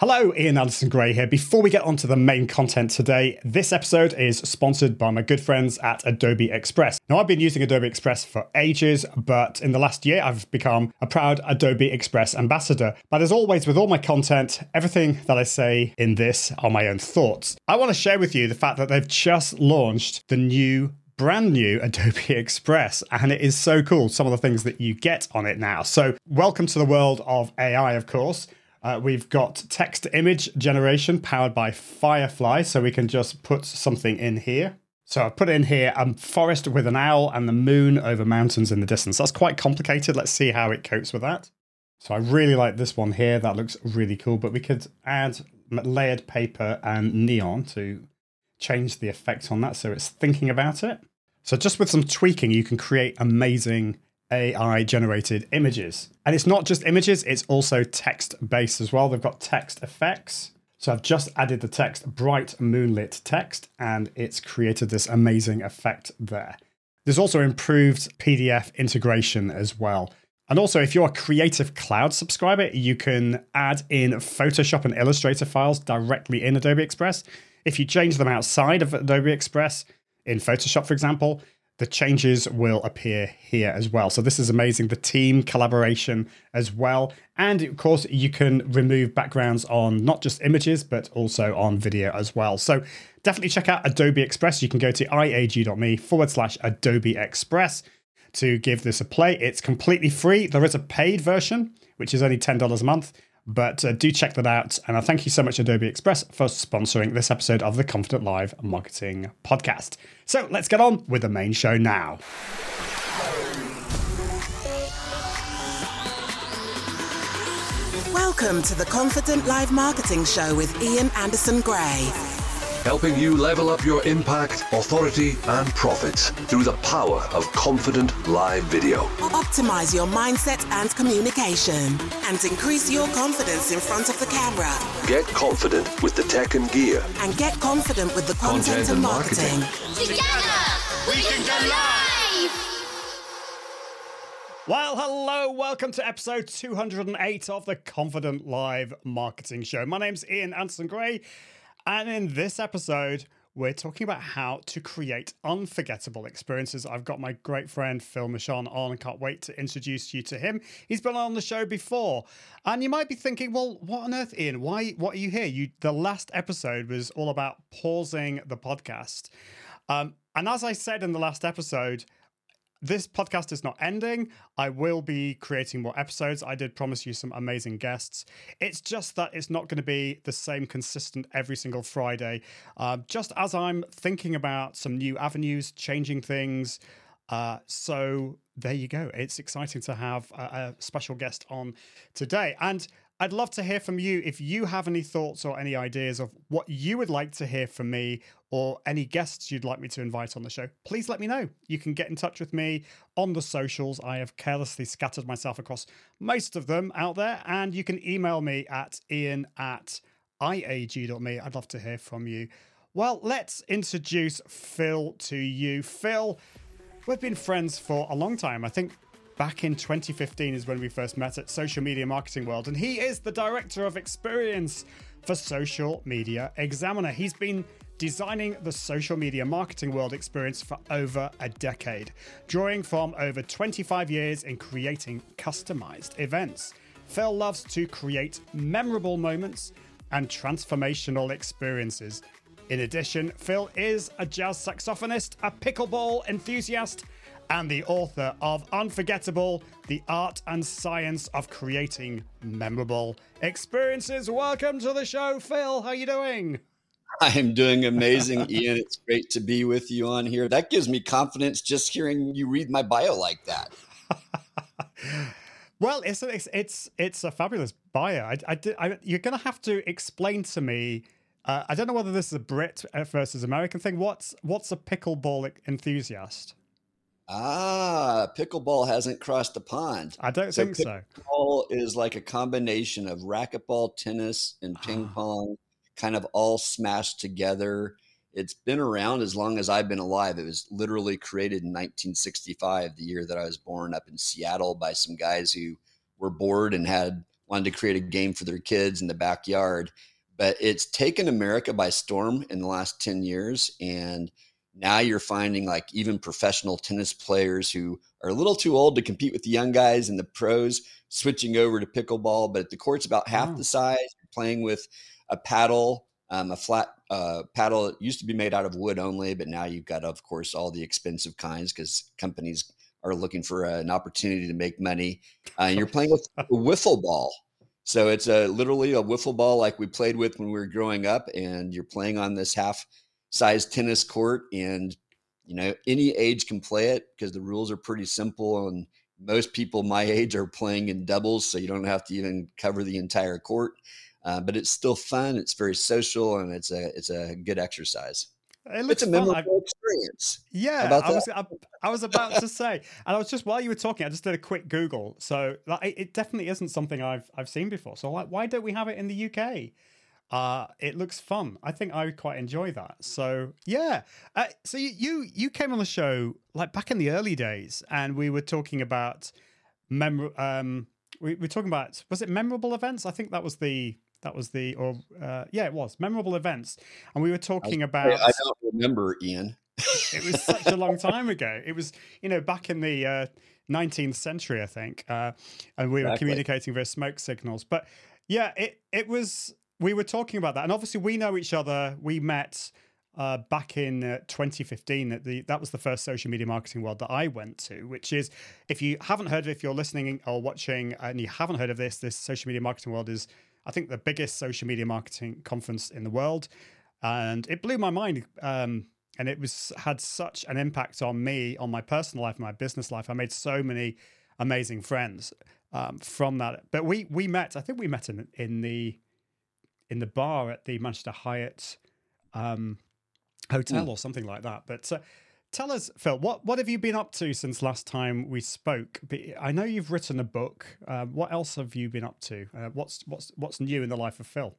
Hello, Ian Anderson Gray here. Before we get on to the main content today, this episode is sponsored by my good friends at Adobe Express. Now, I've been using Adobe Express for ages, but in the last year, I've become a proud Adobe Express ambassador. But as always, with all my content, everything that I say in this are my own thoughts. I want to share with you the fact that they've just launched the new brand new Adobe Express, and it is so cool. Some of the things that you get on it now. So, welcome to the world of AI, of course. Uh, we've got text image generation powered by Firefly, so we can just put something in here. So I've put in here a forest with an owl and the moon over mountains in the distance. That's quite complicated. Let's see how it copes with that. So I really like this one here. That looks really cool, but we could add layered paper and neon to change the effect on that so it's thinking about it. So just with some tweaking, you can create amazing AI generated images. And it's not just images, it's also text based as well. They've got text effects. So I've just added the text bright moonlit text and it's created this amazing effect there. There's also improved PDF integration as well. And also, if you're a Creative Cloud subscriber, you can add in Photoshop and Illustrator files directly in Adobe Express. If you change them outside of Adobe Express, in Photoshop, for example, the changes will appear here as well. So this is amazing. The team collaboration as well. And of course, you can remove backgrounds on not just images, but also on video as well. So definitely check out Adobe Express. You can go to iag.me forward slash Adobe Express to give this a play. It's completely free. There is a paid version, which is only $10 a month. But uh, do check that out. And I thank you so much, Adobe Express, for sponsoring this episode of the Confident Live Marketing Podcast. So let's get on with the main show now. Welcome to the Confident Live Marketing Show with Ian Anderson Gray helping you level up your impact, authority, and profits through the power of confident live video. Optimize your mindset and communication and increase your confidence in front of the camera. Get confident with the tech and gear. And get confident with the content, content and, marketing. marketing. Together, we can go live! Well, hello, welcome to episode 208 of the Confident Live Marketing Show. My name's Ian Anderson Gray. And in this episode, we're talking about how to create unforgettable experiences. I've got my great friend Phil Mershon on. Can't wait to introduce you to him. He's been on the show before, and you might be thinking, "Well, what on earth, Ian? Why? What are you here?" You the last episode was all about pausing the podcast, um, and as I said in the last episode, this podcast is not ending. I will be creating more episodes. I did promise you some amazing guests. It's just that it's not going to be the same consistent every single Friday. Uh, just as I'm thinking about some new avenues, changing things. Uh, so there you go. It's exciting to have a, a special guest on today. And I'd love to hear from you if you have any thoughts or any ideas of what you would like to hear from me or any guests you'd like me to invite on the show. Please let me know. You can get in touch with me on the socials. I have carelessly scattered myself across most of them out there, and you can email me at ian at iag.me. I'd love to hear from you. Well, let's introduce Phil to you. Phil, we've been friends for a long time. I think back in 2015 is when we first met at Social Media Marketing World, and he is the Director of Experience for Social Media Examiner. He's been designing the social media marketing world experience for over a decade, drawing from over 25 years in creating customized events. Phil loves to create memorable moments and transformational experiences. In addition, Phil is a jazz saxophonist, a pickleball enthusiast, and the author of Unforgettable The Art and Science of Creating Memorable Experiences. Welcome to the show, Phil. How are you doing? I'm doing amazing, Ian. It's great to be with you on here. That gives me confidence just hearing you read my bio like that. well, it's it's it's it's a fabulous bio. I, I, I you're going to have to explain to me. Uh, I don't know whether this is a Brit versus American thing. What's what's a pickleball enthusiast? Ah, pickleball hasn't crossed the pond. I don't so think so. Pickleball is like a combination of racquetball, tennis, and ping pong, kind of all smashed together. It's been around as long as I've been alive. It was literally created in 1965, the year that I was born up in Seattle by some guys who were bored and had wanted to create a game for their kids in the backyard. But it's taken America by storm in the last 10 years. And now you're finding like even professional tennis players who are a little too old to compete with the young guys and the pros switching over to pickleball. But the court's about half mm. the size, playing with a paddle, um, a flat uh, paddle. It used to be made out of wood only, but now you've got, of course, all the expensive kinds because companies are looking for an opportunity to make money. Uh, and you're playing with a wiffle ball. So it's a literally a wiffle ball like we played with when we were growing up, and you're playing on this half size tennis court, and you know any age can play it because the rules are pretty simple, and most people my age are playing in doubles, so you don't have to even cover the entire court. Uh, but it's still fun. It's very social, and it's a it's a good exercise. It looks it's a memorable experience. Yeah, I was? I, I was about to say, and I was just while you were talking, I just did a quick Google. So like, it- it definitely isn't something I've I've seen before. So like, why don't we have it in the UK? Uh, it looks fun. I think I would quite enjoy that. So yeah. Uh, so you, you you came on the show like back in the early days, and we were talking about mem. Um, we were talking about was it memorable events? I think that was the that was the or uh, yeah, it was memorable events, and we were talking about. I don't remember Ian. It was such a long time ago. It was, you know, back in the uh, 19th century, I think, uh, and we were communicating via smoke signals. But yeah, it it was. We were talking about that, and obviously we know each other. We met uh, back in uh, 2015. At the that was the first social media marketing world that I went to. Which is, if you haven't heard of, it, if you're listening or watching, and you haven't heard of this, this social media marketing world is, I think, the biggest social media marketing conference in the world, and it blew my mind. Um, and it was had such an impact on me, on my personal life, my business life. I made so many amazing friends um, from that. But we we met. I think we met in in the in the bar at the Manchester Hyatt um, hotel or something like that. But uh, tell us, Phil, what what have you been up to since last time we spoke? I know you've written a book. Uh, what else have you been up to? Uh, what's what's what's new in the life of Phil?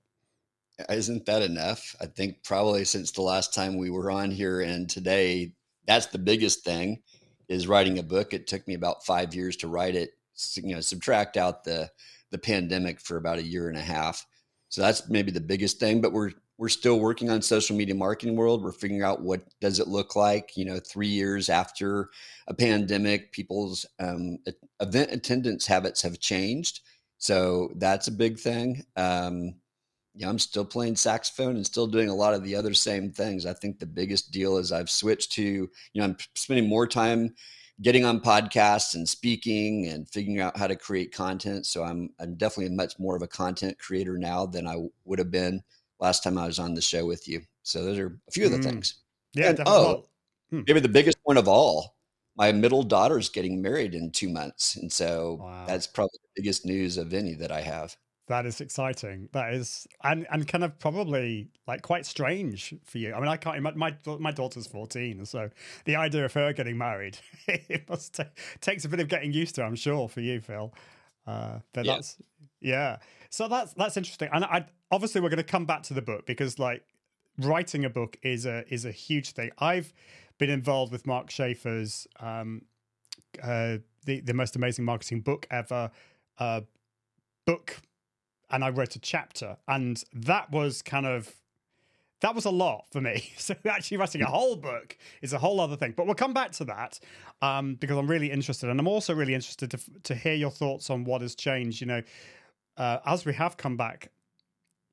Isn't that enough? I think probably since the last time we were on here and today, that's the biggest thing is writing a book. It took me about five years to write it. You know, subtract out the the pandemic for about a year and a half. So that's maybe the biggest thing. But we're we're still working on social media marketing world. We're figuring out what does it look like. You know, three years after a pandemic, people's um, event attendance habits have changed. So that's a big thing. Um, yeah, I'm still playing saxophone and still doing a lot of the other same things. I think the biggest deal is I've switched to, you know, I'm spending more time getting on podcasts and speaking and figuring out how to create content. So I'm I'm definitely much more of a content creator now than I would have been last time I was on the show with you. So those are a few of the Mm. things. Yeah, And- oh, Well, Maybe the biggest one of all, my middle daughter's getting married in two months. And so Wow. that's probably the biggest news of any that I have. That is exciting. That is, and and kind of probably like quite strange for you. I mean, I can't. imagine My my daughter's fourteen, so the idea of her getting married, it must ta- takes a bit of getting used to. I'm sure for you, Phil. Uh, but Yeah. that's yeah. So that's that's interesting. And I obviously we're going to come back to the book because like writing a book is a is a huge thing. I've been involved with Mark Schaefer's um, uh, the the most amazing marketing book ever uh, book and I wrote a chapter, and that was kind of that was a lot for me. So actually writing a whole book is a whole other thing. But we'll come back to that um, because I'm really interested, and I'm also really interested to to hear your thoughts on what has changed. You know, uh, as we have come back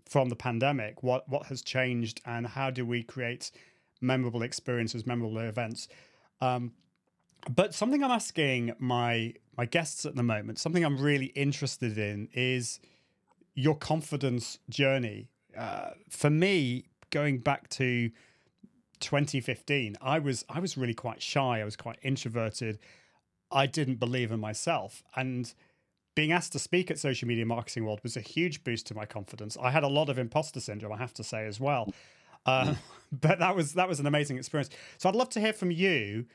from the pandemic, what what has changed, and how do we create memorable experiences, memorable events? Um, but something I'm asking my my guests at the moment, something I'm really interested in, is your confidence journey. Uh, for me, going back to 2015, I was I was really quite shy. I was quite introverted. I didn't believe in myself, and being asked to speak at Social Media Marketing World was a huge boost to my confidence. I had a lot of imposter syndrome, I have to say as well. Uh, but that was that was an amazing experience. So I'd love to hear from you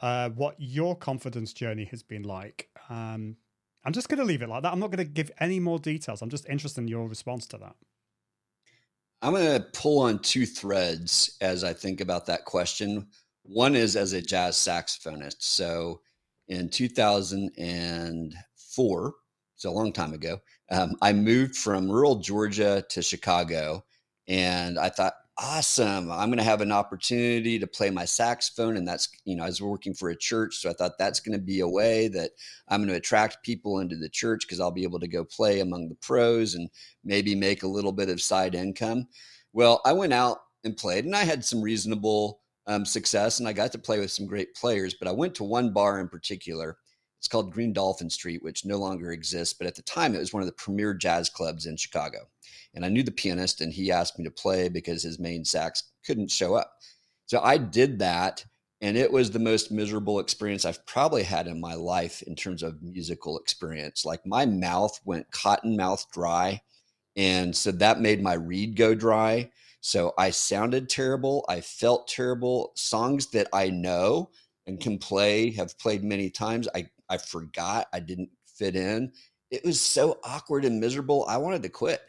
uh, what your confidence journey has been like. Um, I'm just going to leave it like that. I'm not going to give any more details. I'm just interested in your response to that. I'm going to pull on two threads as I think about that question. One is as a jazz saxophonist. So in 2004, so a long time ago, Um, I moved from rural Georgia to Chicago, and I thought, awesome, I'm going to have an opportunity to play my saxophone. And that's, you know, I was working for a church. So I thought that's going to be a way that I'm going to attract people into the church because I'll be able to go play among the pros and maybe make a little bit of side income. Well, I went out and played, and I had some reasonable um, success, and I got to play with some great players. But I went to one bar in particular. It's called Green Dolphin Street, which no longer exists. But at the time, it was one of the premier jazz clubs in Chicago. And I knew the pianist, and he asked me to play because his main sax couldn't show up. So I did that, and it was the most miserable experience I've probably had in my life in terms of musical experience. Like my mouth went cotton mouth dry. And so that made my reed go dry. So I sounded terrible. I felt terrible. Songs that I know and can play, have played many times, I, I forgot. I didn't fit in. It was so awkward and miserable. I wanted to quit.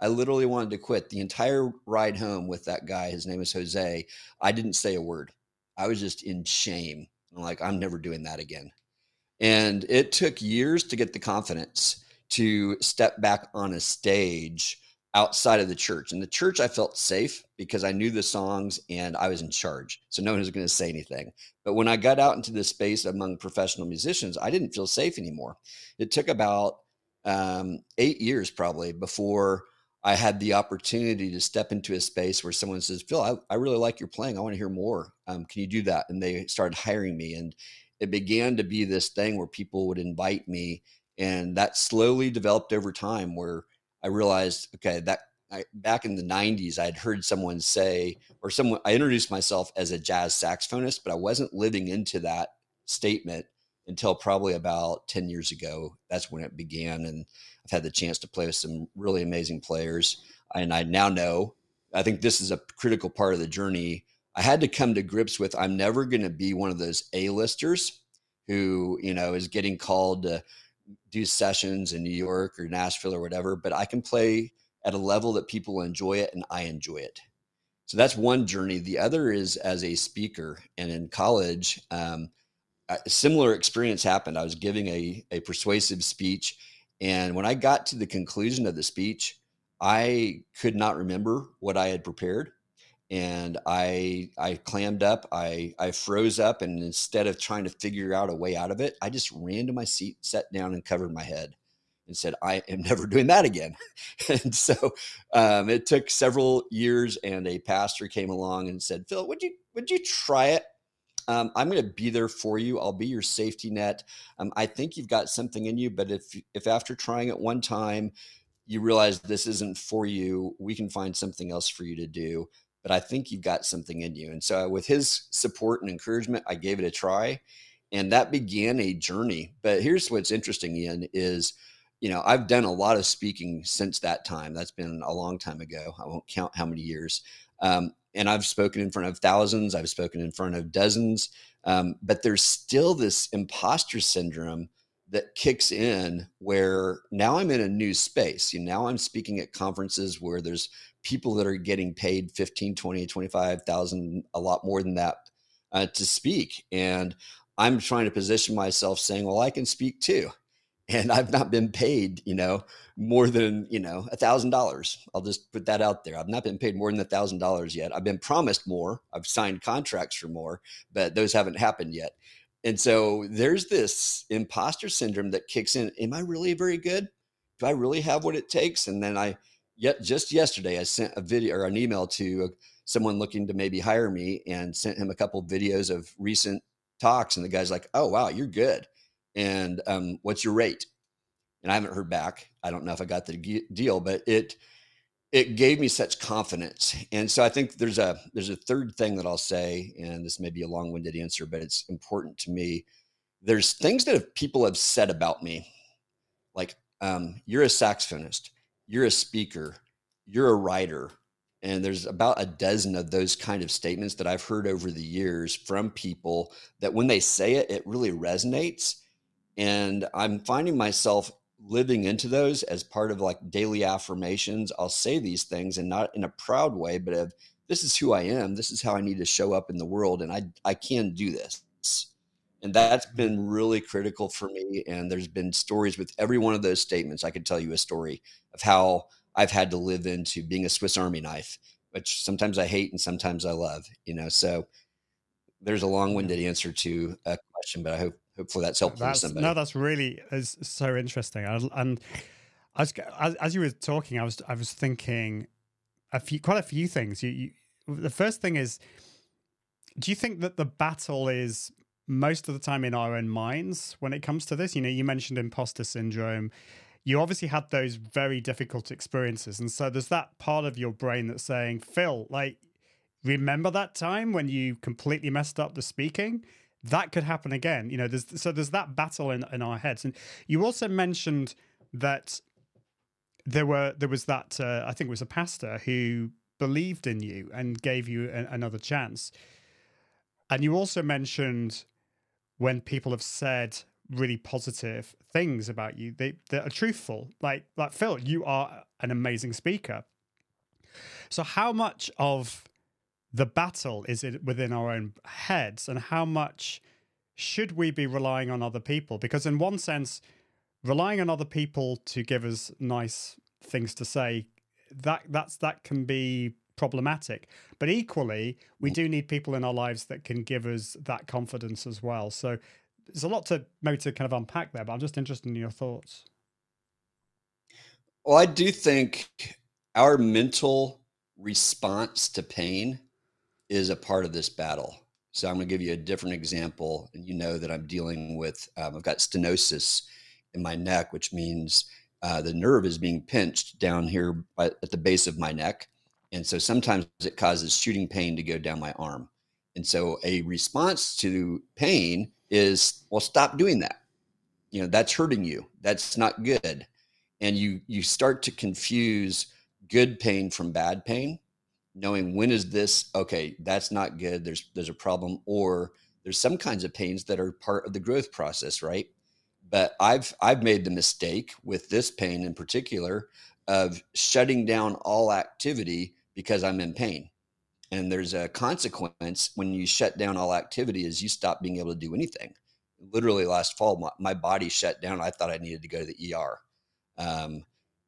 I literally wanted to quit the entire ride home with that guy. His name is Jose. I didn't say a word. I was just in shame. I'm like, I'm never doing that again. And it took years to get the confidence to step back on a stage outside of the church. In the church, I felt safe because I knew the songs and I was in charge. So no one was going to say anything. But when I got out into the space among professional musicians, I didn't feel safe anymore. It took about um, eight years probably before I had the opportunity to step into a space where someone says, Phil, I, I really like your playing. I want to hear more. Um, can you do that? And they started hiring me. And it began to be this thing where people would invite me. And that slowly developed over time where I realized, okay, that I, back in the 90s, I'd heard someone say, or someone, I introduced myself as a jazz saxophonist, but I wasn't living into that statement until probably about 10 years ago. That's when it began. And I've had the chance to play with some really amazing players. And I now know, I think this is a critical part of the journey. I had to come to grips with I'm never going to be one of those A-listers who, you know, is getting called to do sessions in New York or Nashville or whatever, but I can play at a level that people enjoy it and I enjoy it. So that's one journey. The other is as a speaker. And in college, um, a similar experience happened. I was giving a, a persuasive speech. And when I got to the conclusion of the speech, I could not remember what I had prepared and I I clammed up, I I froze up, and instead of trying to figure out a way out of it, I just ran to my seat, sat down, and covered my head, and said, "I am never doing that again." and so um, it took several years, and a pastor came along and said, "Phil, would you would you try it?" Um, I'm going to be there for you. I'll be your safety net. Um, I think you've got something in you, but if if after trying it one time you realize this isn't for you, we can find something else for you to do but I think you've got something in you. And so, with his support and encouragement, I gave it a try, and that began a journey. But here's what's interesting, Ian, is you know I've done a lot of speaking since that time. That's been a long time ago. I won't count how many years. Um, and I've spoken in front of thousands. I've spoken in front of dozens. Um, but there's still this imposter syndrome that kicks in where now I'm in a new space. You know, now I'm speaking at conferences where there's people that are getting paid 15, 20, 25,000, a lot more than that uh, to speak. And I'm trying to position myself saying, well, I can speak too. And I've not been paid, you know, more than, you know, a thousand dollars. I'll just put that out there. I've not been paid more than a thousand dollars yet. I've been promised more. I've signed contracts for more, but those haven't happened yet. And so there's this imposter syndrome that kicks in. Am I really very good? Do I really have what it takes? And then I, yet just yesterday, I sent a video or an email to someone looking to maybe hire me and sent him a couple of videos of recent talks. And the guy's like, oh, wow, you're good. And um, what's your rate? And I haven't heard back. I don't know if I got the deal, but it, it gave me such confidence. And so I think there's a there's a third thing that I'll say, and this may be a long-winded answer, but it's important to me. There's things that people have said about me, like um, you're a saxophonist, you're a speaker, you're a writer, and there's about a dozen of those kind of statements that I've heard over the years from people that when they say it, it really resonates. And I'm finding myself living into those as part of like daily affirmations. I'll say these things and not in a proud way, but of this is who I am. This is how I need to show up in the world. And I, I can do this. And that's mm-hmm. been really critical for me. And there's been stories with every one of those statements. I could tell you a story of how I've had to live into being a Swiss Army knife, which sometimes I hate and sometimes I love, you know. So there's a long-winded answer to a question, but I hope hopefully that's helpful that's, somebody. No, that's really is so interesting. I, and as, as, as you were talking, I was I was thinking a few quite a few things. You, you the first thing is, do you think that the battle is most of the time in our own minds when it comes to this? You know, you mentioned imposter syndrome. You obviously had those very difficult experiences, and so there's that part of your brain that's saying, "Phil, like." Remember that time when you completely messed up the speaking? That could happen again. You know, there's so there's that battle in, in our heads. And you also mentioned that there were there was that uh, I think it was a pastor who believed in you and gave you a, another chance. And you also mentioned when people have said really positive things about you, they they are truthful. Like like Phil, you are an amazing speaker. So how much of the battle is it within our own heads and how much should we be relying on other people? Because in one sense relying on other people to give us nice things to say that that's that can be problematic. But equally we do need people in our lives that can give us that confidence as well. So there's a lot to maybe to kind of unpack there but i'm just interested in your thoughts. Well i do think our mental response to pain is a part of this battle. So I'm going to give you a different example, and you know that I'm dealing with. Um, I've got stenosis in my neck, which means uh, the nerve is being pinched down here at the base of my neck, and so sometimes it causes shooting pain to go down my arm. And so a response to pain is, well, stop doing that. You know that's hurting you. That's not good, and you you start to confuse good pain from bad pain knowing when is this? Okay that's not good. There's there's a problem or there's some kinds of pains that are part of the growth process right? But i've i've made the mistake with this pain in particular of shutting down all activity because i'm in pain. And there's a consequence when you shut down all activity is you stop being able to do anything. Literally last fall my, my body shut down. I thought i needed to go to the er um,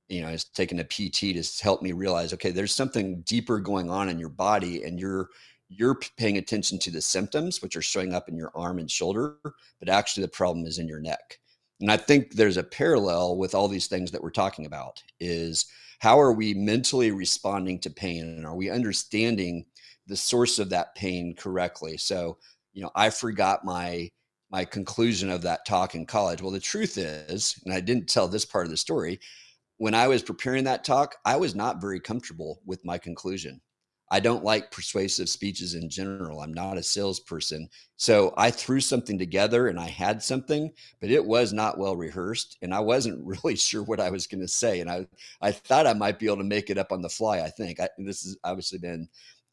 you know, it's taken a PT to help me realize, okay, there's something deeper going on in your body, and you're you're paying attention to the symptoms, which are showing up in your arm and shoulder, but actually the problem is in your neck. And I think there's a parallel with all these things that we're talking about is how are we mentally responding to pain and are we understanding the source of that pain correctly? So, you know, I forgot my my conclusion of that talk in college. Well, the truth is, and I didn't tell this part of the story, when I was preparing that talk, I was not very comfortable with my conclusion. I don't like persuasive speeches in general. I'm not a salesperson. So I threw something together and I had something, but it was not well rehearsed. And I wasn't really sure what I was going to say. And I, I thought I might be able to make it up on the fly, I think. I, this has obviously been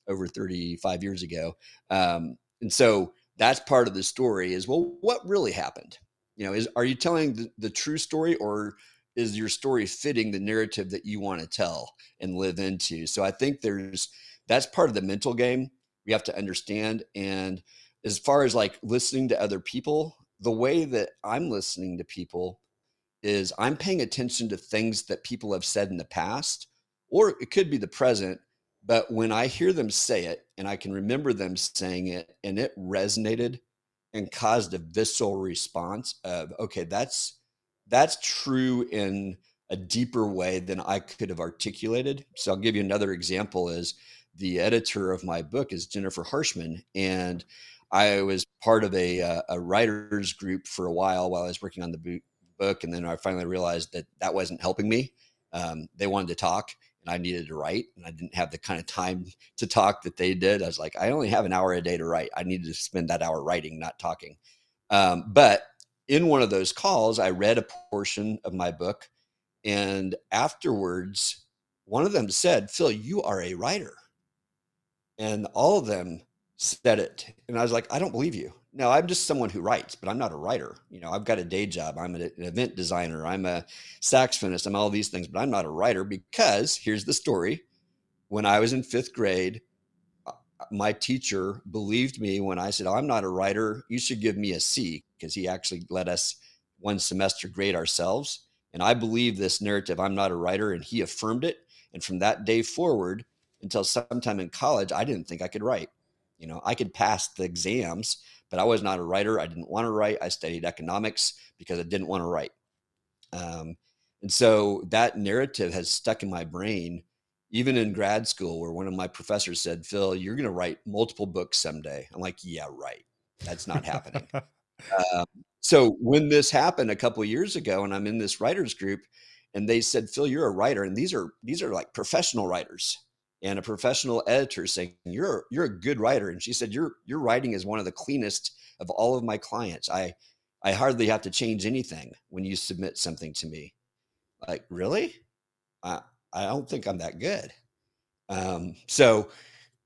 over 35 years ago. Um, and so that's part of the story is well, what really happened? You know, is are you telling the, the true story or is your story fitting the narrative that you want to tell and live into. So i think there's that's part of the mental game we have to understand and as far as like listening to other people the way that i'm listening to people is i'm paying attention to things that people have said in the past or it could be the present but when i hear them say it and i can remember them saying it and it resonated and caused a visceral response of okay that's that's true in a deeper way than I could have articulated. So I'll give you another example is the editor of my book is Jennifer Harshman. And I was part of a, uh, a writer's group for a while while I was working on the book. And then I finally realized that that wasn't helping me. Um, they wanted to talk and I needed to write and I didn't have the kind of time to talk that they did. I was like, I only have an hour a day to write. I needed to spend that hour writing, not talking. Um, but in one of those calls, I read a portion of my book. And afterwards, one of them said, Phil, you are a writer. And all of them said it. And I was like, I don't believe you. No, I'm just someone who writes, but I'm not a writer. You know, I've got a day job. I'm an event designer. I'm a saxophonist. I'm all these things, but I'm not a writer because here's the story. When I was in fifth grade, my teacher believed me when I said, oh, I'm not a writer. You should give me a C because he actually let us one semester grade ourselves. And I believe this narrative, I'm not a writer, and he affirmed it. And from that day forward until sometime in college, I didn't think I could write. You know, I could pass the exams, but I was not a writer. I didn't want to write. I studied economics because I didn't want to write. Um, and so that narrative has stuck in my brain, even in grad school, where one of my professors said, Phil, you're going to write multiple books someday. I'm like, yeah, right. That's not happening. um, so when this happened a couple years ago, and I'm in this writers group, and they said, Phil, you're a writer, and these are these are like professional writers and a professional editor saying you're you're a good writer and she said your your writing is one of the cleanest of all of my clients i i hardly have to change anything when you submit something to me like really i don't think i'm that good um so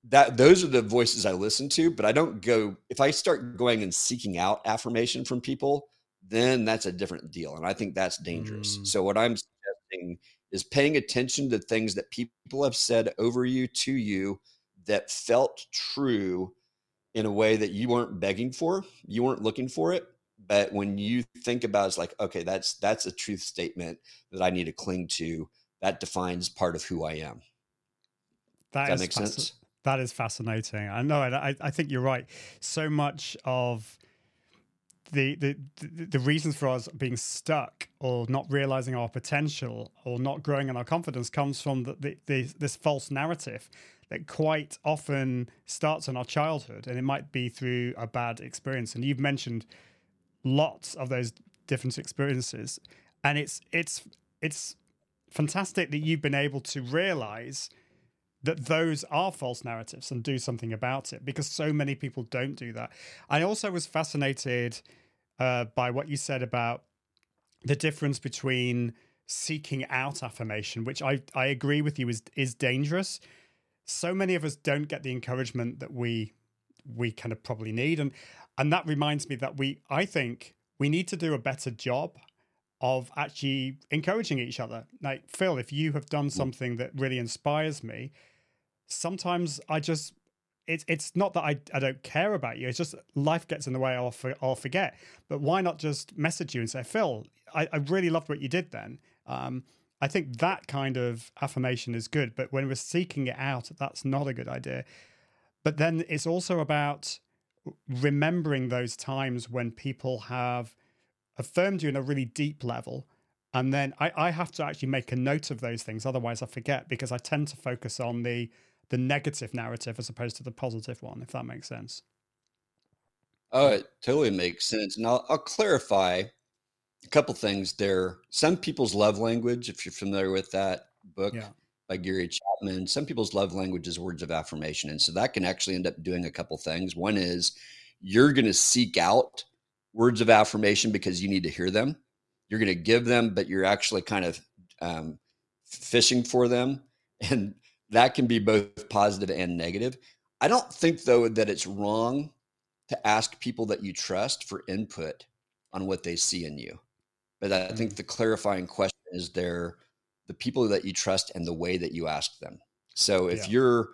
that those are the voices i listen to but i don't go if i start going and seeking out affirmation from people then that's a different deal and i think that's dangerous mm. so what i'm suggesting is paying attention to things that people have said over you to you that felt true in a way that you weren't begging for you weren't looking for it but when you think about it's like okay that's that's a truth statement that i need to cling to that defines part of who i am. That, that makes sense? that is fascinating. I know I, I think you're right. So much of the, the the reasons for us being stuck or not realizing our potential or not growing in our confidence comes from the, the, the, this false narrative that quite often starts in our childhood and it might be through a bad experience. And you've mentioned lots of those different experiences and it's it's it's fantastic that you've been able to realize that those are false narratives and do something about it because so many people don't do that. I also was fascinated uh, by what you said about the difference between seeking out affirmation, which I, I agree with you is is dangerous. So many of us don't get the encouragement that we we kind of probably need. And and that reminds me that we I think we need to do a better job of actually encouraging each other. Like Phil, if you have done something that really inspires me, sometimes I just it's it's not that I, I don't care about you. It's just life gets in the way. I'll for, I'll forget. But why not just message you and say, Phil, I, I really loved what you did then. Um, I think that kind of affirmation is good. But when we're seeking it out, that's not a good idea. But then it's also about remembering those times when people have affirmed you in a really deep level. And then I, I have to actually make a note of those things. Otherwise, I forget because I tend to focus on the the negative narrative as opposed to the positive one, if that makes sense. Oh, it totally makes sense. And I'll, I'll clarify a couple things there. Some people's love language, if you're familiar with that book yeah. by Gary Chapman, some people's love language is words of affirmation. And so that can actually end up doing a couple things. One is you're going to seek out words of affirmation because you need to hear them. You're going to give them, but you're actually kind of um, fishing for them. And that can be both positive and negative. I don't think though that it's wrong to ask people that you trust for input on what they see in you. But I think mm. the clarifying question is there the people that you trust and the way that you ask them. So if yeah. you're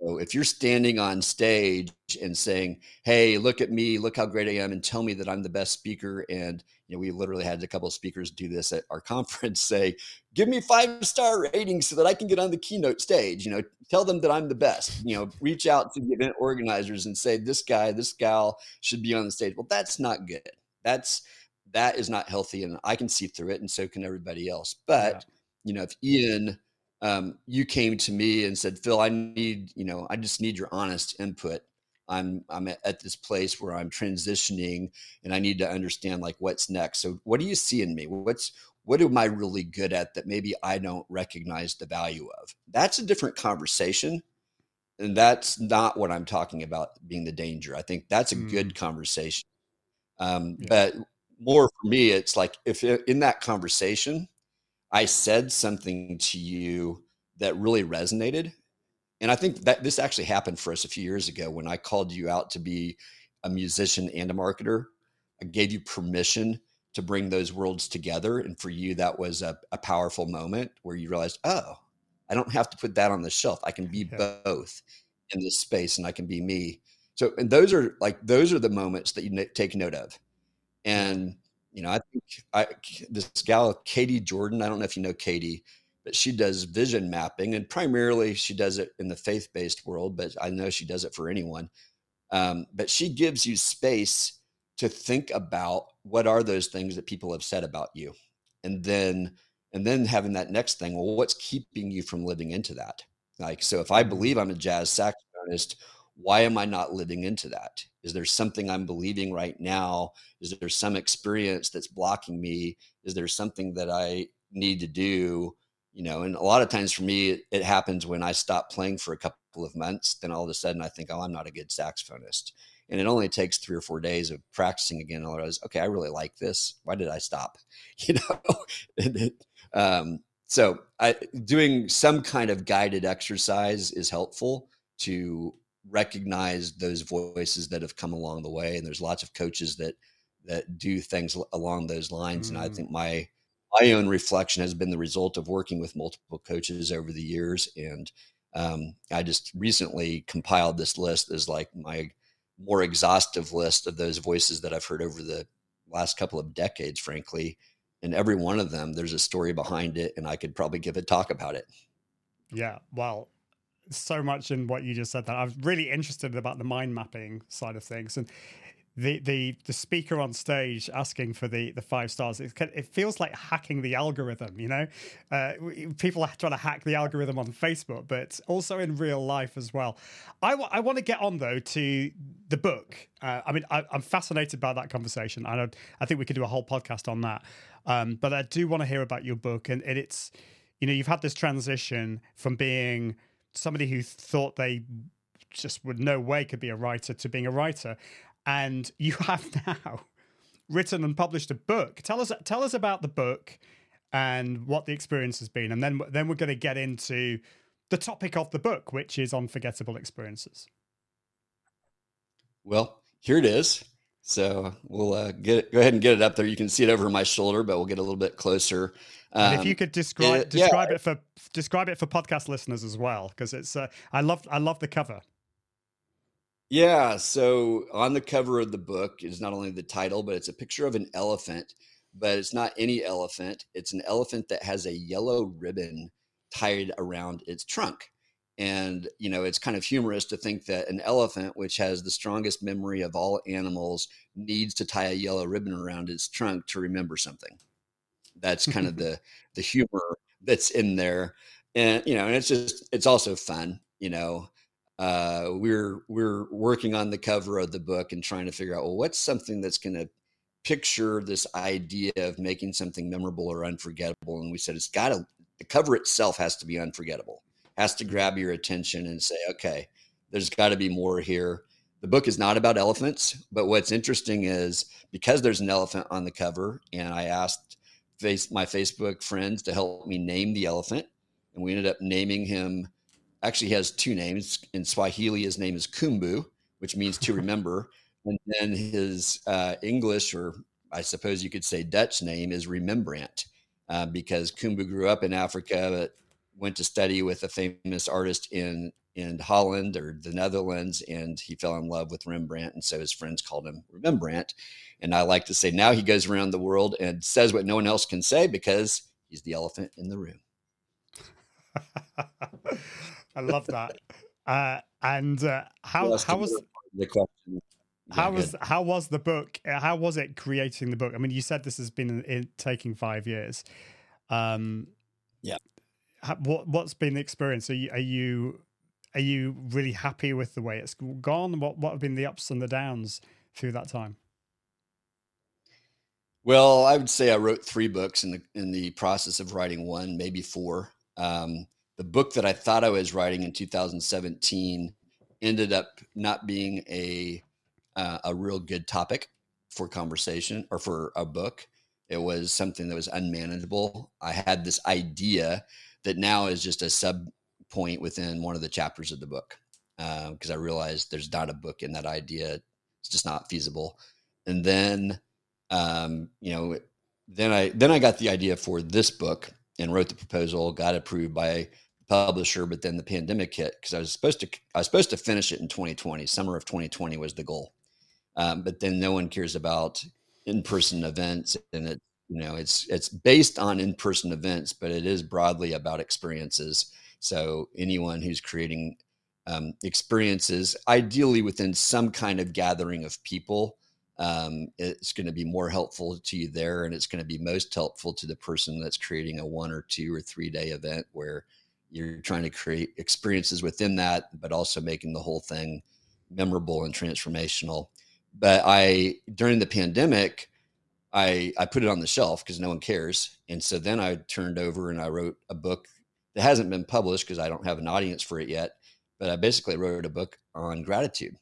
know, if you're standing on stage and saying, "Hey, look at me, look how great I am," and tell me that I'm the best speaker, and you know, we literally had a couple of speakers do this at our conference, say, "Give me five star ratings so that I can get on the keynote stage." You know, tell them that I'm the best. You know, reach out to the event organizers and say, "This guy, this gal should be on the stage." Well, that's not good. That's that is not healthy, and I can see through it, and so can everybody else. But yeah. you know, if Ian um, you came to me and said, Phil, I need, you know, I just need your honest input. I'm I'm at this place where I'm transitioning and I need to understand like what's next. So what do you see in me? What's what am I really good at that maybe I don't recognize the value of? That's a different conversation. And that's not what I'm talking about being the danger. I think that's a mm. good conversation. Um, yeah. But more for me, it's like if in that conversation, I said something to you that really resonated. And I think that this actually happened for us a few years ago when I called you out to be a musician and a marketer. I gave you permission to bring those worlds together. And for you, that was a, a powerful moment where you realized, oh, I don't have to put that on the shelf. I can be yeah. both. in this space and I can be me. So, and those are like, those are the moments that you take note of. And, you know, I think I, this gal, Katie Jordan, I don't know if you know Katie, but she does vision mapping and primarily she does it in the faith based world, but I know she does it for anyone. Um, but she gives you space to think about what are those things that people have said about you. And then, and then having that next thing, well, what's keeping you from living into that? Like, so if I mm-hmm. believe I'm a jazz saxophonist, why am I not living into that? Is there something I'm believing right now? Is there some experience that's blocking me? Is there something that I need to do? You know, and a lot of times for me, it, it happens when I stop playing for a couple of months. Then all of a sudden, I think, oh, I'm not a good saxophonist. And it only takes three or four days of practicing again. And I realize, okay, I really like this. Why did I stop? You know, um, so I, doing some kind of guided exercise is helpful to recognize those voices that have come along the way and there's lots of coaches that that do things along those lines mm. and i mm. think my my own reflection has been the result of working with multiple coaches over the years and um, i just recently compiled this list as like my more exhaustive list of those voices that i've heard over the last couple of decades frankly and every one of them there's a story behind it and i could probably give a talk about it yeah well so much in what you just said that I was really interested about the mind mapping side of things. And the the the speaker on stage asking for the the five stars it, it feels like hacking the algorithm you know? Uh, people are trying to hack the algorithm on facebook but also in real life as well. I, w- I want to get on though to the book. Uh, i mean I, am fascinated by that conversation I, I think we could do a whole podcast on that. Um, but i do want to hear about your book and, and it's you know you've had this transition from being somebody who thought they just would no way could be a writer to being a writer, and you have now written and published a book. Tell us tell us about the book and what the experience has been, and then then we're going to get into the topic of the book, which is unforgettable experiences. Well, here it is. So we'll uh, get it, go ahead and get it up there. You can see it over my shoulder, but we'll get a little bit closer. Um, and if you um, could describe it, describe yeah. it for describe it for podcast listeners as well, because it's uh, I love I love the cover. Yeah, so on the cover of the book is not only the title, but it's a picture of an elephant. But it's not any elephant; it's an elephant that has a yellow ribbon tied around its trunk. And you know, it's kind of humorous to think that an elephant, which has the strongest memory of all animals, needs to tie a yellow ribbon around its trunk to remember something. That's kind of the the humor that's in there, and you know, and it's just it's also fun. You know, uh, we're we're working on the cover of the book and trying to figure out well, what's something that's going to picture this idea of making something memorable or unforgettable. And we said it's got to the cover itself has to be unforgettable, has to grab your attention and say, okay, there's got to be more here. The book is not about elephants, but what's interesting is because there's an elephant on the cover, and I asked face my Facebook friends to help me name the elephant, and we ended up naming him. Actually, he has two names in Swahili. His name is Kumbu, which means to remember, and then his uh, English, or I suppose you could say Dutch name, is Remembrant, uh, because Kumbu grew up in Africa, but went to study with a famous artist in in Holland or the Netherlands, and he fell in love with Rembrandt, and so his friends called him Rembrandt. And I like to say now he goes around the world and says what no one else can say because he's the elephant in the room. I love that. Uh, and uh, how how was the question? how was how was the book? Uh, how was it creating the book? I mean, you said this has been in, in, taking five years. Um, yeah. What what's been the experience? Are you are you are you really happy with the way it's gone? What what have been the ups and the downs through that time? Well, I would say I wrote three books in the in the process of writing one, maybe four. Um, the book that I thought I was writing in 2017 ended up not being a uh, a real good topic for conversation or for a book. It was something that was unmanageable. I had this idea that now is just a sub point within one of the chapters of the book because uh, I realized there's not a book in that idea. It's just not feasible. And then, um, you know, then I then I got the idea for this book and wrote the proposal, got approved by publisher, but then the pandemic hit because I was supposed to I was supposed to finish it in 2020. Summer of 2020 was the goal, um, but then no one cares about in person events, and it you know it's it's based on in person events, but it is broadly about experiences. So anyone who's creating um, experiences, ideally within some kind of gathering of people, um, it's going to be more helpful to you there, and it's going to be most helpful to the person that's creating a one or two or three day event where you're trying to create experiences within that, but also making the whole thing memorable and transformational. But I, during the pandemic, I, I put it on the shelf because no one cares. And so then I turned over and I wrote a book that hasn't been published because I don't have an audience for it yet. But I basically wrote a book on gratitude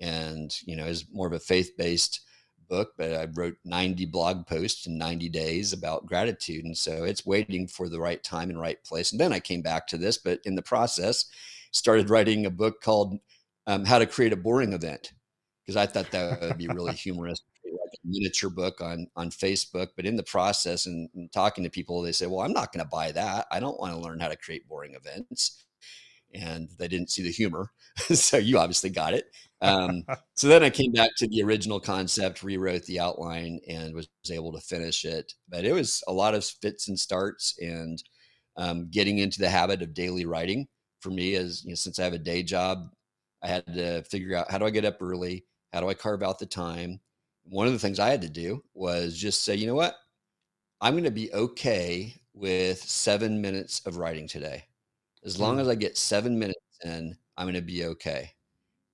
and, you know, is more of a faith based book, but I wrote 90 blog posts in 90 days about gratitude. And so it's waiting for the right time and right place. And then I came back to this, but in the process, started writing a book called um, How to Create a Boring Event because I thought that would be really humorous. Miniature book on on Facebook, but in the process and, and talking to people, they say, "Well, I'm not going to buy that. I don't want to learn how to create boring events." and they didn't see the humor. so you obviously got it. Um, so then I came back to the original concept, rewrote the outline, and was able to finish it. But it was a lot of fits and starts, and um, getting into the habit of daily writing for me. is you know, since I have a day job, I had to figure out how do I get up early, how do I carve out the time. One of the things I had to do was just say, you know what, I'm going to be okay with seven minutes of writing today as long as I get seven minutes in, I'm going to be okay.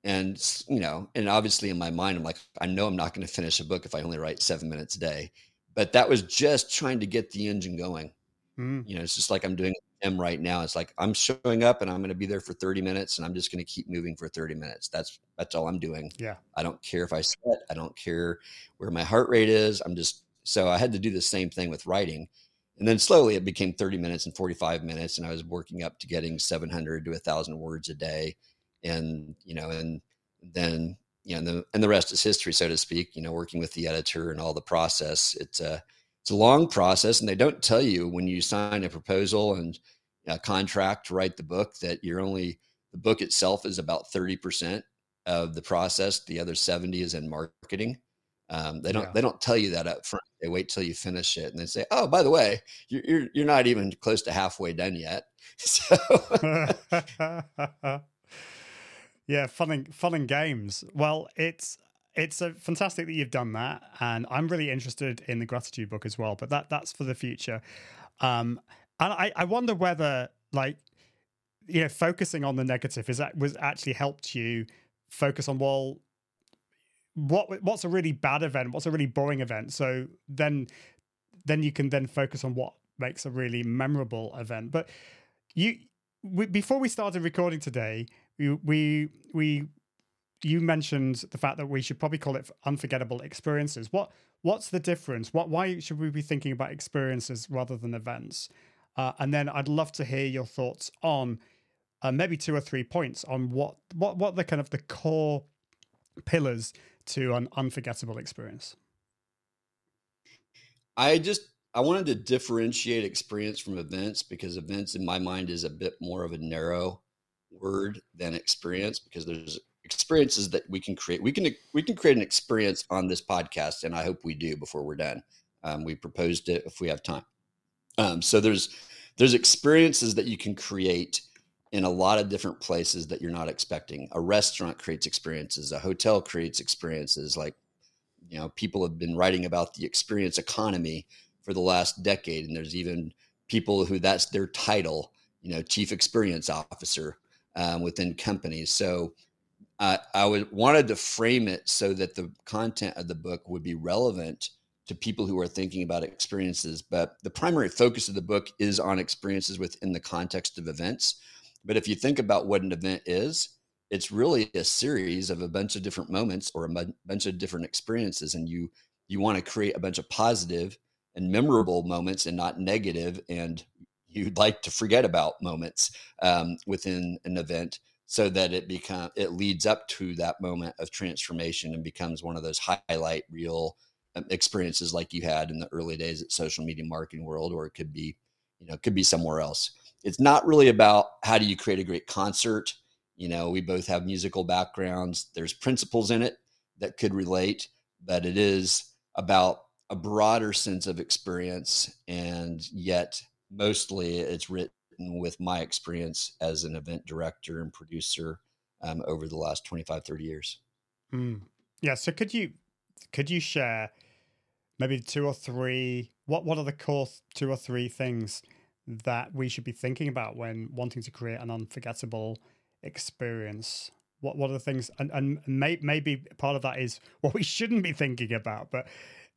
And, you know, and obviously in my mind, I'm like, I know I'm not going to finish a book if I only write seven minutes a day. But that was just trying to get the engine going. Mm. You know, it's just like I'm doing M right now. It's like I'm showing up and I'm going to be there for 30 minutes and I'm just going to keep moving for 30 minutes. That's that's all I'm doing. Yeah. I don't care if I sweat. I don't care where my heart rate is. I'm just so I had to do the same thing with writing. And then slowly it became 30 minutes and 45 minutes. And I was working up to getting 700 to 1,000 words a day. And, you know, and then, you know, and the, and the rest is history, so to speak, you know, working with the editor and all the process. It's a, it's a long process. And they don't tell you when you sign a proposal and a contract to write the book that you're only, the book itself is about 30% of the process. The other 70 is in marketing. Um, they don't yeah. they don't tell you that up front. They wait till you finish it and they say, "Oh, by the way, you're you're, you're not even close to halfway done yet." So. yeah, fun and fun and games. Well, it's it's a fantastic that you've done that, and I'm really interested in the gratitude book as well. But that that's for the future. Um, and I I wonder whether like you know focusing on the negative is that was actually helped you focus on well what what's a really bad event what's a really boring event so then then you can then focus on what makes a really memorable event but you we, before we started recording today we we we you mentioned the fact that we should probably call it unforgettable experiences. What what's the difference? What why should we be thinking about experiences rather than events? Uh, and then i'd love to hear your thoughts on uh, maybe two or three points on what what what the kind of the core pillars to an unforgettable experience? I just I wanted to differentiate experience from events because events in my mind is a bit more of a narrow word than experience because there's experiences that we can create. We can we can create an experience on this podcast, and I hope we do before we're done. Um, we proposed it if we have time. Um, so there's there's experiences that you can create in a lot of different places that you're not expecting. A restaurant creates experiences, a hotel creates experiences. Like, you know, people have been writing about the experience economy for the last decade, and there's even people who that's their title, you know, chief experience officer um, within companies. So uh, I would wanted to frame it so that the content of the book would be relevant to people who are thinking about experiences. But the primary focus of the book is on experiences within the context of events but if you think about what an event is, it's really a series of a bunch of different moments or a bunch of different experiences, and you you want to create a bunch of positive and memorable moments and not negative and you'd like to forget about moments um, within an event so that it become it leads up to that moment of transformation and becomes one of those highlight reel um, experiences like you had in the early days at social media marketing world or it could be you know could be somewhere else it's not really about how do you create a great concert. You know, we both have musical backgrounds. There's principles in it that could relate, but it is about a broader sense of experience. And yet, mostly it's with my experience as an event director and producer um, over the last 25, 30 years. Mm. Yeah. So could you could you share maybe two or three what what are the core two or three things that we should be thinking about when wanting to create an unforgettable experience? What what are the things and, and may, maybe part of that is what we shouldn't be thinking about, but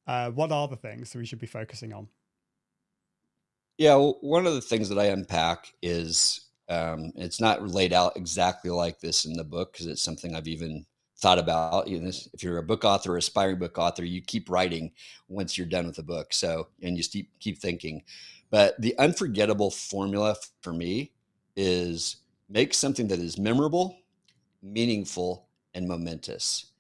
uh, what are the things that we should be focusing on? Yeah, well, one of the things that I unpack is um, it's not laid out exactly like this in the book because it's something I've even thought about. You know, if you're a book author, aspiring book author, you keep writing once you're done with the book. So, and you keep keep thinking. But the unforgettable formula for me is make something that is memorable, meaningful, and momentous.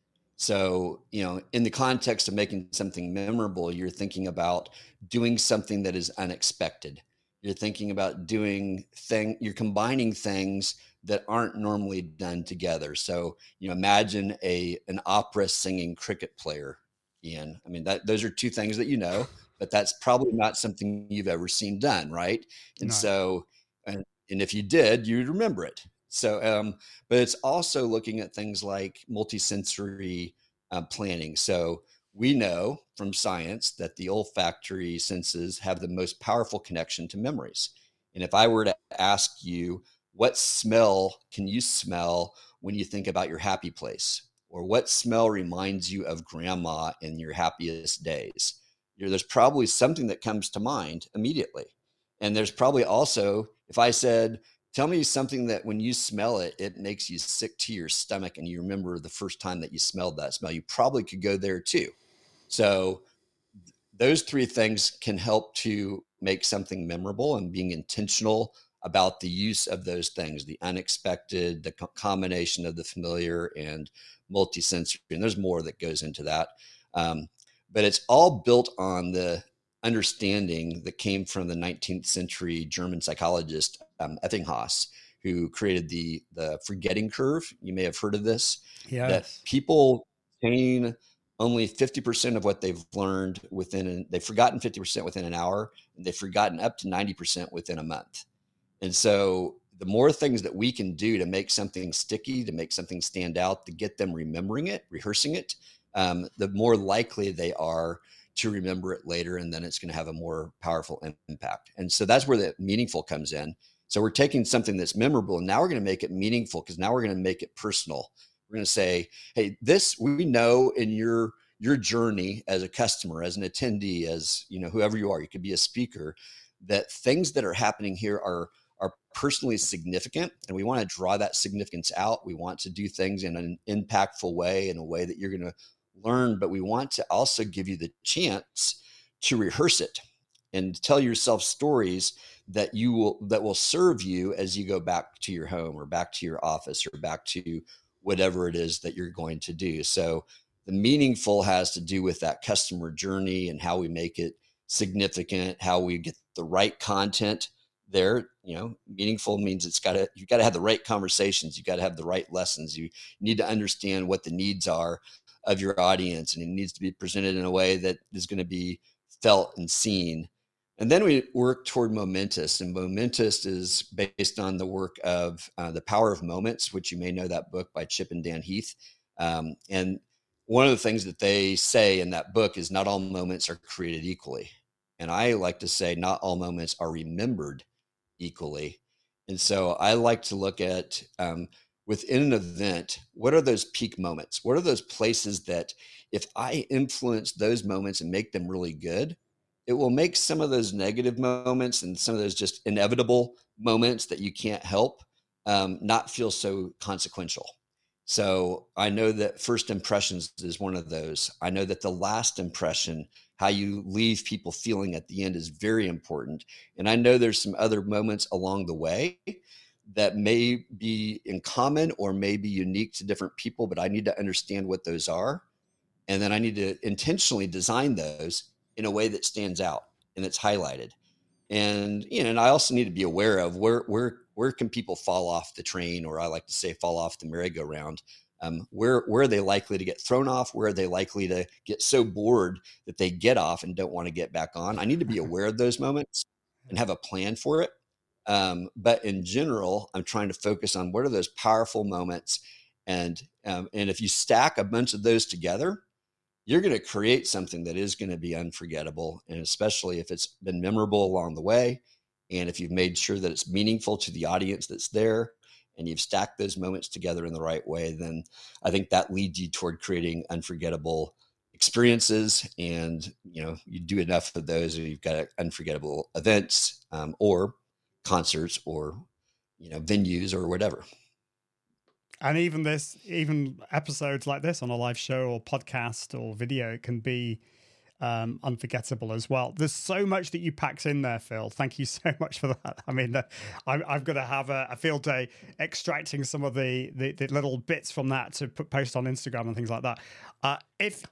So, you know, in the context of making something memorable, you're thinking about doing something that is unexpected. You're thinking about doing thing you're combining things that aren't normally done together. So, you know, imagine a an opera singing cricket player, Ian. I mean, that those are two things that you know, but that's probably not something you've ever seen done, right? And no. so and, and if you did, you'd remember it. So, um, but it's also looking at things like multisensory uh, planning. So we know from science that the olfactory senses have the most powerful connection to memories. And if I were to ask you, what smell can you smell when you think about your happy place? Or what smell reminds you of grandma in your happiest days? You know, there's probably something that comes to mind immediately. And there's probably also, if I said, Tell me something that when you smell it, it makes you sick to your stomach and you remember the first time that you smelled that smell. You probably could go there too. So, those three things can help to make something memorable and being intentional about the use of those things the unexpected, the co- combination of the familiar and multisensory. And there's more that goes into that. Um, but it's all built on the understanding that came from the 19th century German psychologist um, Ebbinghaus, who created the the forgetting curve. You may have heard of this. Yeah. That people retain only 50% of what they've learned within an, they've forgotten 50% within an hour and they've forgotten up to 90% within a month. And so the more things that we can do to make something sticky, to make something stand out, to get them remembering it, rehearsing it, um, the more likely they are to remember it later and then it's going to have a more powerful impact. And so that's where the meaningful comes in. So we're taking something that's memorable and now we're going to make it meaningful because now we're going to make it personal. We're going to say hey this we know in your your journey as a customer as an attendee as you know whoever you are you could be a speaker that things that are happening here are are personally significant and we want to draw that significance out. We want to do things in an impactful way in a way that you're going to learn, but we want to also give you the chance to rehearse it and tell yourself stories that you will that will serve you as you go back to your home or back to your office or back to whatever it is that you're going to do. So the meaningful has to do with that customer journey and how we make it significant, how we get the right content there. You know, meaningful means it's got to you got to have the right conversations, you got to have the right lessons. You need to understand what the needs are of your audience and it needs to be presented in a way that is going to be felt and seen. And then we work toward momentous and momentous is based on the work of uh, the power of moments which you may know that book by chip and dan heath. Um, and one of the things that they say in that book is not all moments are created equally. And i like to say not all moments are remembered equally. And so i like to look at um, within an event, what are those peak moments? What are those places that if I influence those moments and make them really good, it will make some of those negative moments and some of those just inevitable moments that you can't help um, not feel so consequential. So I know that first impressions is one of those. I know that the last impression, how you leave people feeling at the end, is very important. And I know there's some other moments along the way that may be in common or may be unique to different people, but I need to understand what those are. And then I need to intentionally design those in a way that stands out and that's highlighted. and you know, and I also need to be aware of where where where can people fall off the train, or I like to say fall off the merry-go-round. Um, where where are they likely to get thrown off? Where are they likely to get so bored that they get off and don't want to get back on? I need to be aware of those moments and have a plan for it. Um, but in general, I'm trying to focus on what are those powerful moments, and um, and if you stack a bunch of those together, you're going to create something that is going to be unforgettable, and especially if it's been memorable along the way, and if you've made sure that it's meaningful to the audience that's there, and you've stacked those moments together in the right way, then I think that leads you toward creating unforgettable experiences and you know you do enough of those and you've got unforgettable events um, or concerts or you know venues or whatever and even this even episodes like this on a live show or podcast or video can be um, unforgettable as well. There's so much that you packed in there, Phil. Thank you so much for that. I mean, uh, I'm, I'm going to have a, a, field day extracting some of the, the, the little bits from that to put, post on Instagram and things like that. Uh, if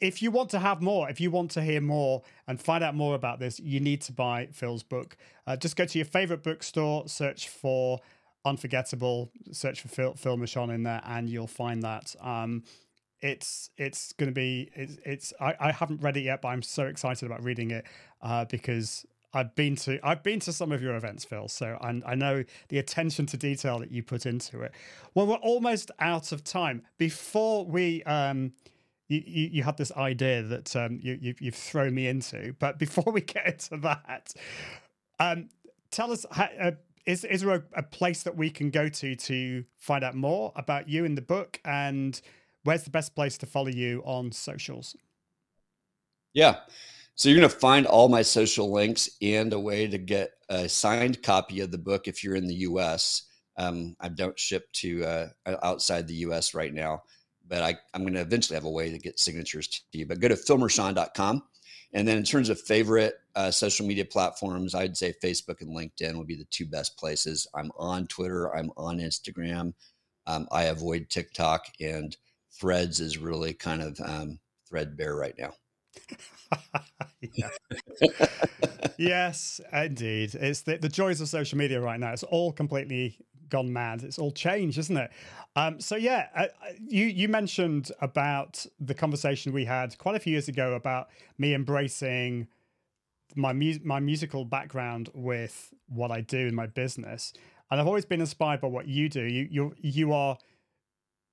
if you want to have more, if you want to hear more and find out more about this, you need to buy Phil's book. Uh, just go to your favorite bookstore, search for Unforgettable, search for Phil, Phil Mershon in there, and you'll find that. Um, it's it's going to be it's, it's I, I haven't read it yet, but I'm so excited about reading it uh, because I've been to I've been to some of your events, Phil. So I, I know the attention to detail that you put into it. Well, we're almost out of time. Before we um, you, you, you had this idea that um, you, you you've thrown me into, but before we get into that, um, tell us. Uh, is is there a, a place that we can go to to find out more about you in the book and where's the best place to follow you on socials? Yeah. So you're going to find all my social links and a way to get a signed copy of the book if you're in the U.S. Um, I don't ship to uh, outside the U.S. right now, but I, am going to eventually have a way to get signatures to you. But go to philmershon.com. And then in terms of favorite uh, social media platforms, I'd say Facebook and LinkedIn would be the two best places. I'm on Twitter. I'm on Instagram. Um, I avoid TikTok and Threads is really kind of um, threadbare right now. yes, indeed. It's the, the joys of social media right now. It's all completely gone mad. It's all changed, isn't it? Um, so yeah, uh, uh, you you mentioned about the conversation we had quite a few years ago about me embracing my mu- my musical background with what I do in my business, and I've always been inspired by what you do. You you you are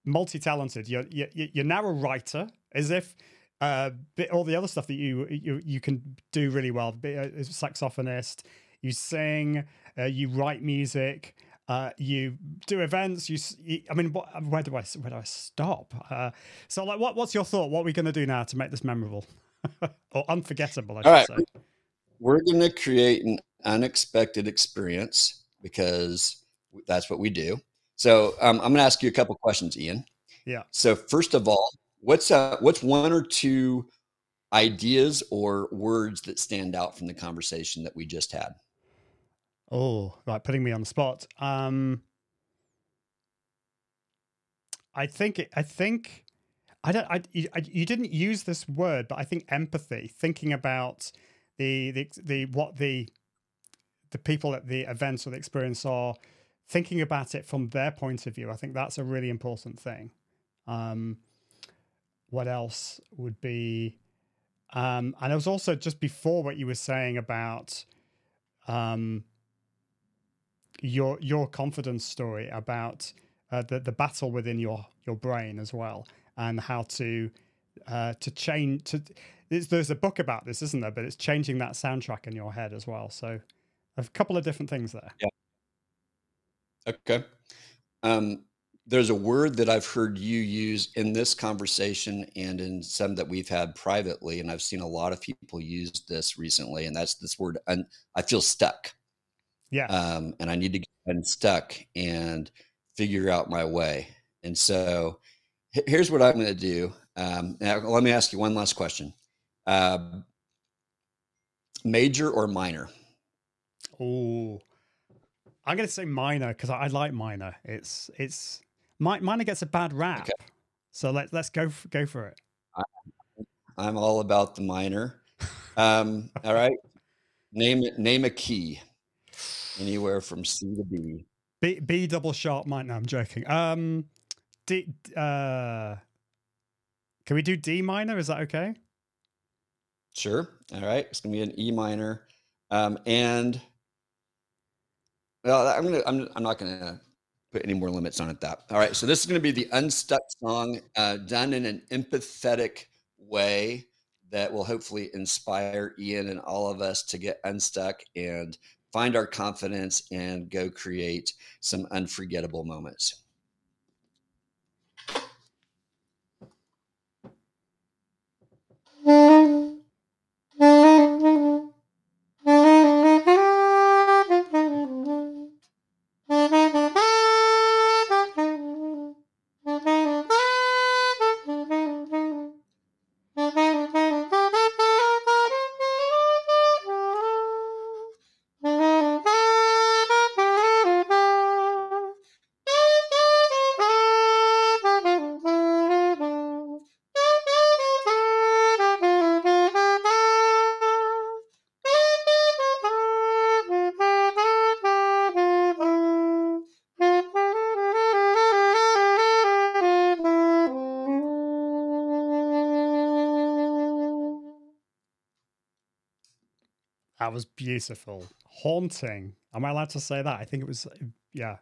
multi-talented. You're, you're you're now a writer, as if uh, all the other stuff that you you you can do really well. Be a saxophonist, you sing, uh, you write music, uh, you do events. You, you, I mean, what, where do I where do I stop? Uh, so, like, what what's your thought? What are we going to do now to make this memorable or unforgettable? I should right. say. We're going to create an unexpected experience because that's what we do. So um, I'm going to ask you a couple questions, Ian. Yeah. So first of all, what's uh, what's one or two ideas or words that stand out from the conversation that we just had? Oh, right, putting me on the spot. Um, I think I think I don't. I, you, I, you didn't use this word, but I think empathy. Thinking about the the the what the the people at the events or the experience are thinking about it from their point of view, I think that's a really important thing. Um, what else would be? Um, and it was also just before what you were saying about um, your your confidence story about uh, the the battle within your your brain as well, and how to uh, to change. To there's a book about this, isn't there? But it's changing that soundtrack in your head as well. So a couple of different things there. Yeah. Okay. Um, there's a word that I've heard you use in this conversation and in some that we've had privately, and I've seen a lot of people use this recently, and that's this word. And I feel stuck. Yeah. Um, and I need to get unstuck and figure out my way. And so, here's what I'm going to do. Um, now, let me ask you one last question: uh, major or minor? Oh, I'm going to say minor because I, I, like minor. It's it's minor gets a bad rap, okay. so let's let's go for, go for it. I'm all about the minor. Um, all right. Name name a key. Anywhere from C to B. B B double sharp might. No, I'm joking. Um, D. Uh, can we do D minor? Is that okay? Sure. All right. It's gonna be an E minor, um, and well, I'm gonna. I'm. I'm not gonna put any more limits on it. That. All right. So this is gonna be the unstuck song, uh, done in an empathetic way that will hopefully inspire Ian and all of us to get unstuck and find our confidence and go create some unforgettable moments. That was beautiful, haunting. Am I allowed to say that? I think it was. Yeah,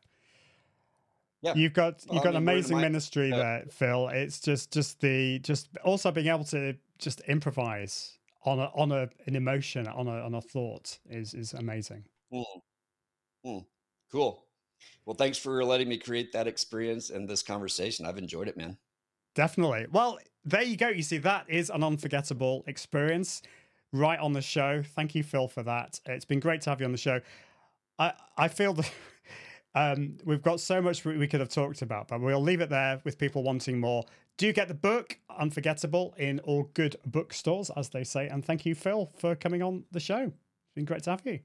Yeah. you've got you've I got mean, amazing my- ministry uh, there, Phil. It's just just the just also being able to just improvise on a on a an emotion on a on a thought is is amazing. Mm. Mm. Cool. Well, thanks for letting me create that experience and this conversation. I've enjoyed it, man. Definitely. Well, there you go. You see, that is an unforgettable experience right on the show. Thank you, Phil, for that. It's been great to have you on the show. I I feel that um, we've got so much we could have talked about, but we'll leave it there with people wanting more. Do get the book Unforgettable in all good bookstores, as they say. And thank you, Phil, for coming on the show. It's been great to have you.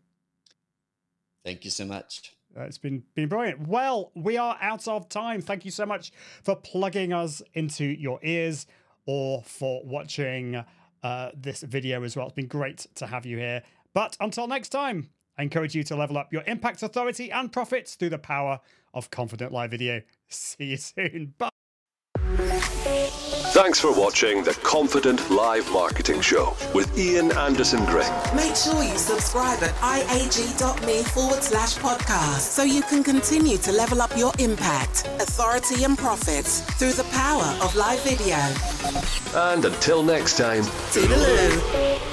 Thank you so much. Uh, it's been been brilliant. Well, we are out of time. Thank you so much for plugging us into your ears or for watching uh, this video as well. It's been great to have you here. But until next time, I encourage you to level up your impact, authority, and profits through the power of confident live video. See you soon. Bye. Thanks for watching the Confident Live Marketing Show with Ian Anderson Gray. Make sure you subscribe at iag.me forward slash podcast so you can continue to level up your impact, authority, and profits through the power of live video. And until next time, toodaloo.